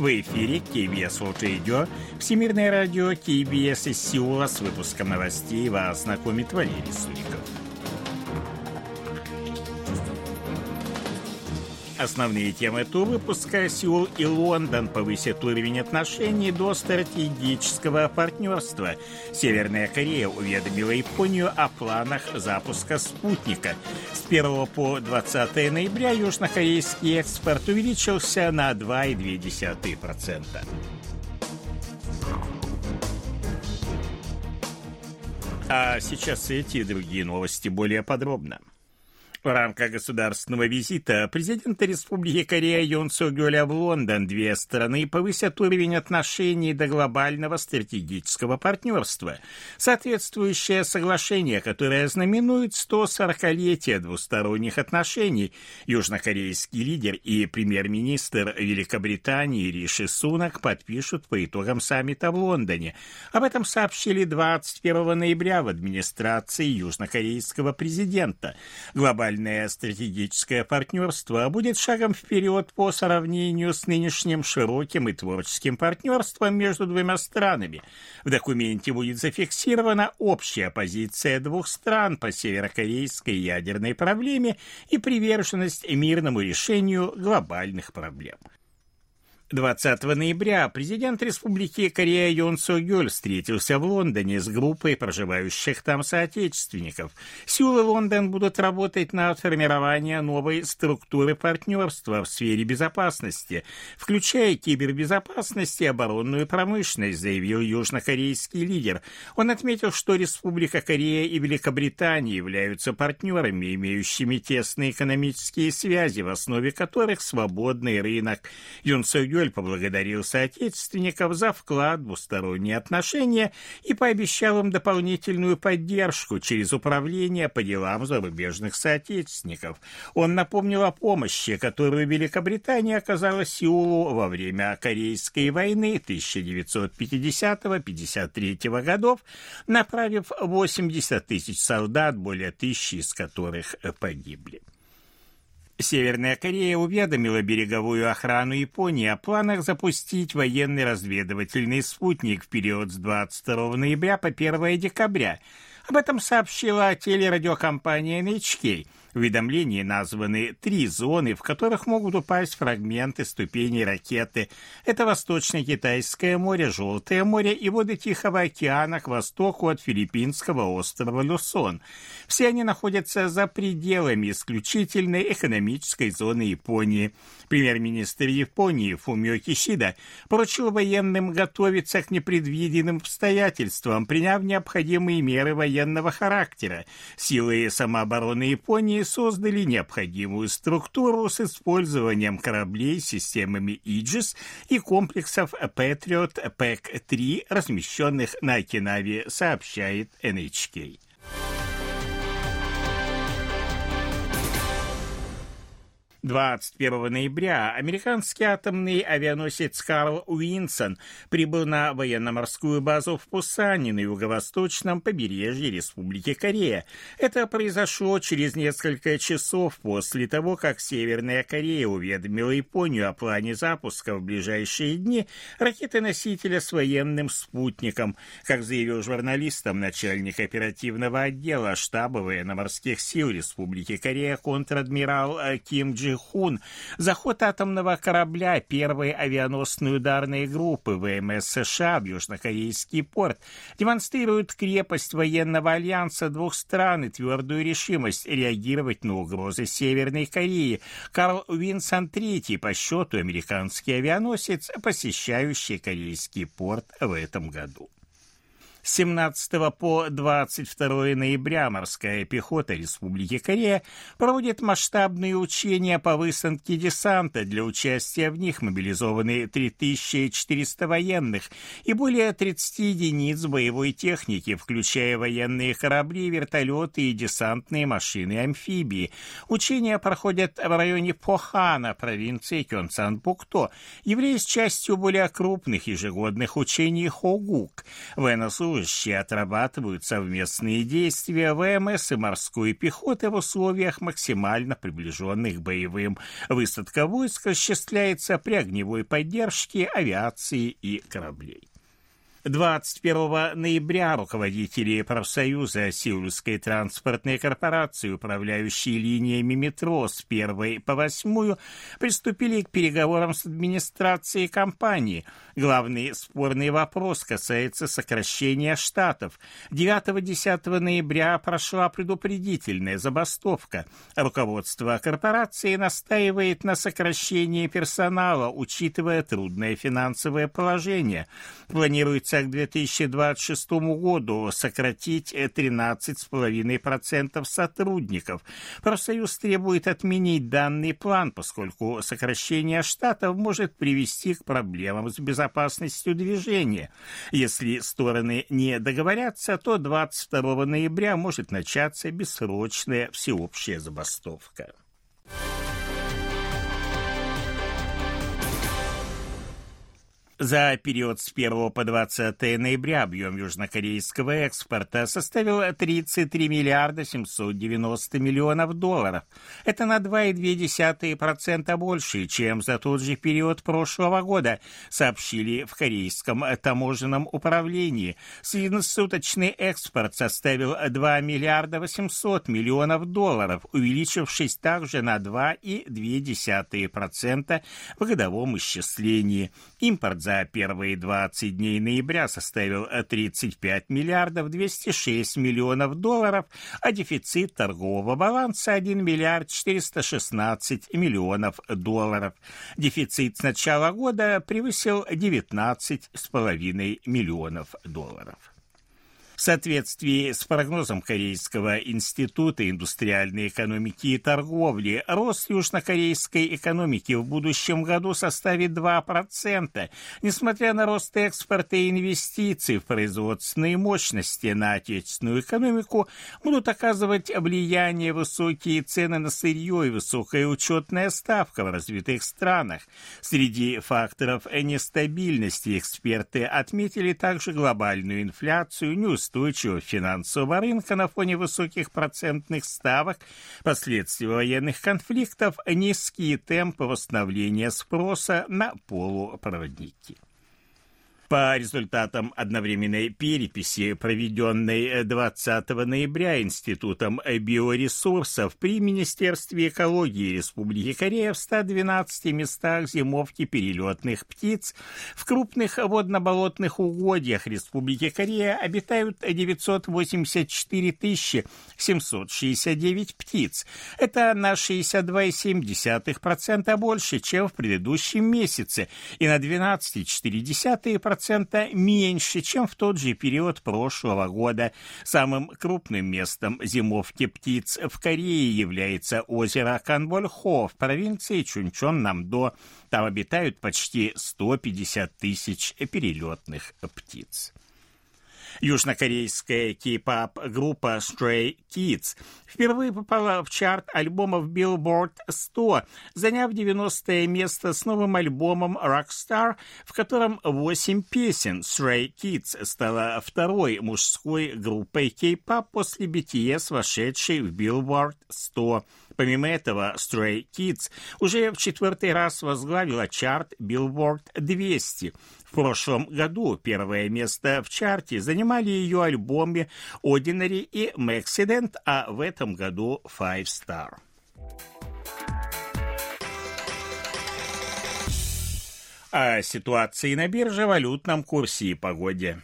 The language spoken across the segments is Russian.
В эфире KBS World Radio, Всемирное радио KBS из Сеула с выпуском новостей вас знакомит Валерий Суриков. Основные темы этого выпуска Сеул и Лондон повысят уровень отношений до стратегического партнерства. Северная Корея уведомила Японию о планах запуска спутника. С 1 по 20 ноября южнокорейский экспорт увеличился на 2,2%. А сейчас эти и другие новости более подробно. В рамках государственного визита президента Республики Корея Юн Согёля в Лондон две страны повысят уровень отношений до глобального стратегического партнерства. Соответствующее соглашение, которое знаменует 140-летие двусторонних отношений, южнокорейский лидер и премьер-министр Великобритании Риши Сунак подпишут по итогам саммита в Лондоне. Об этом сообщили 21 ноября в администрации южнокорейского президента. Глобальный глобальное стратегическое партнерство будет шагом вперед по сравнению с нынешним широким и творческим партнерством между двумя странами. В документе будет зафиксирована общая позиция двух стран по северокорейской ядерной проблеме и приверженность мирному решению глобальных проблем. 20 ноября президент Республики Корея Йон Со Гёль встретился в Лондоне с группой проживающих там соотечественников. И Лондон будут работать над формированием новой структуры партнерства в сфере безопасности, включая кибербезопасность и оборонную промышленность, заявил южнокорейский лидер. Он отметил, что Республика Корея и Великобритания являются партнерами, имеющими тесные экономические связи, в основе которых свободный рынок. Юн Со Гёль Гёль поблагодарил соотечественников за вклад в двусторонние отношения и пообещал им дополнительную поддержку через управление по делам зарубежных соотечественников. Он напомнил о помощи, которую Великобритания оказала Сеулу во время Корейской войны 1950-53 годов, направив 80 тысяч солдат, более тысячи из которых погибли. Северная Корея уведомила береговую охрану Японии о планах запустить военный разведывательный спутник в период с 22 ноября по 1 декабря. Об этом сообщила телерадиокомпания NHK – уведомлении названы три зоны, в которых могут упасть фрагменты ступеней ракеты. Это Восточно-Китайское море, Желтое море и воды Тихого океана к востоку от филиппинского острова Люсон. Все они находятся за пределами исключительной экономической зоны Японии. Премьер-министр Японии Фумио Кишида поручил военным готовиться к непредвиденным обстоятельствам, приняв необходимые меры военного характера. Силы самообороны Японии создали необходимую структуру с использованием кораблей системами Aegis и комплексов Patriot PAC-3, размещенных на Окинаве, сообщает NHK. 21 ноября американский атомный авианосец Карл Уинсон прибыл на военно-морскую базу в Пусане на юго-восточном побережье Республики Корея. Это произошло через несколько часов после того, как Северная Корея уведомила Японию о плане запуска в ближайшие дни ракеты-носителя с военным спутником. Как заявил журналистам начальник оперативного отдела штаба военно-морских сил Республики Корея контр-адмирал Ким Джи Хун, заход атомного корабля первой авианосной ударной группы ВМС США в южнокорейский порт демонстрирует крепость военного альянса двух стран и твердую решимость реагировать на угрозы Северной Кореи. Карл Уинсон III по счету американский авианосец, посещающий корейский порт в этом году. С 17 по 22 ноября морская пехота Республики Корея проводит масштабные учения по высадке десанта. Для участия в них мобилизованы 3400 военных и более 30 единиц боевой техники, включая военные корабли, вертолеты и десантные машины-амфибии. Учения проходят в районе Похана, провинции Кёнсан-Пукто, являясь частью более крупных ежегодных учений Хогук. Военнослужащие служащие отрабатывают совместные действия ВМС и морской пехоты в условиях максимально приближенных к боевым. Высадка войск осуществляется при огневой поддержке авиации и кораблей. 21 ноября руководители профсоюза Сеульской транспортной корпорации, управляющие линиями метро с первой по восьмую, приступили к переговорам с администрацией компании. Главный спорный вопрос касается сокращения штатов. 9-10 ноября прошла предупредительная забастовка. Руководство корпорации настаивает на сокращении персонала, учитывая трудное финансовое положение. Планируется к 2026 году сократить 13,5% сотрудников. Профсоюз требует отменить данный план, поскольку сокращение штатов может привести к проблемам с безопасностью движения. Если стороны не договорятся, то 22 ноября может начаться бессрочная всеобщая забастовка. За период с 1 по 20 ноября объем южнокорейского экспорта составил 33 миллиарда 790 миллионов долларов. Это на 2,2% больше, чем за тот же период прошлого года, сообщили в Корейском таможенном управлении. Среднесуточный экспорт составил 2 миллиарда 800 миллионов долларов, увеличившись также на 2,2% в годовом исчислении. Импорт за первые 20 дней ноября составил 35 миллиардов 206 миллионов долларов, а дефицит торгового баланса 1 миллиард 416 миллионов долларов. Дефицит с начала года превысил 19,5 миллионов долларов. В соответствии с прогнозом Корейского института индустриальной экономики и торговли, рост южнокорейской экономики в будущем году составит 2%, несмотря на рост экспорта и инвестиций в производственные мощности на отечественную экономику, будут оказывать влияние высокие цены на сырье и высокая учетная ставка в развитых странах. Среди факторов нестабильности эксперты отметили также глобальную инфляцию, неустойчивость устойчивого финансового рынка на фоне высоких процентных ставок, последствия военных конфликтов, низкие темпы восстановления спроса на полупроводники. По результатам одновременной переписи, проведенной 20 ноября Институтом биоресурсов при Министерстве экологии Республики Корея в 112 местах зимовки перелетных птиц, в крупных водно-болотных угодьях Республики Корея обитают 984 769 птиц. Это на 62,7% больше, чем в предыдущем месяце, и на 12,4% процента меньше, чем в тот же период прошлого года. Самым крупным местом зимовки птиц в Корее является озеро Канбольхо в провинции Чунчон-Намдо. Там обитают почти 150 тысяч перелетных птиц. Южнокорейская кей-пап-группа Stray Kids впервые попала в чарт альбомов Billboard 100, заняв 90 место с новым альбомом Rockstar, в котором 8 песен. Stray Kids стала второй мужской группой кей-пап после BTS, вошедшей в Billboard 100. Помимо этого, Stray Kids уже в четвертый раз возглавила чарт Billboard 200. В прошлом году первое место в чарте занимали ее альбомы Ordinary и Maxident, а в этом году Five Star. О ситуации на бирже, валютном курсе и погоде.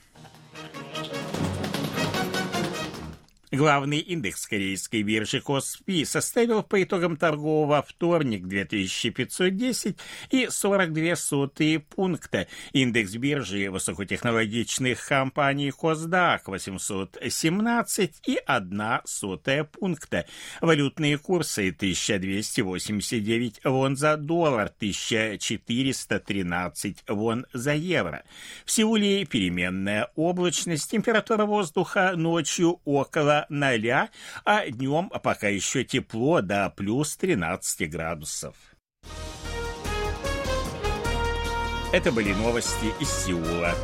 Главный индекс корейской биржи Коспи составил по итогам торгового вторник 2510 и 42 сотые пункта. Индекс биржи высокотехнологичных компаний Косдак 817 и 1 сотая пункта. Валютные курсы 1289 вон за доллар, 1413 вон за евро. В Сеуле переменная облачность, температура воздуха ночью около ноля, а днем пока еще тепло до плюс 13 градусов. Это были новости из Сеула.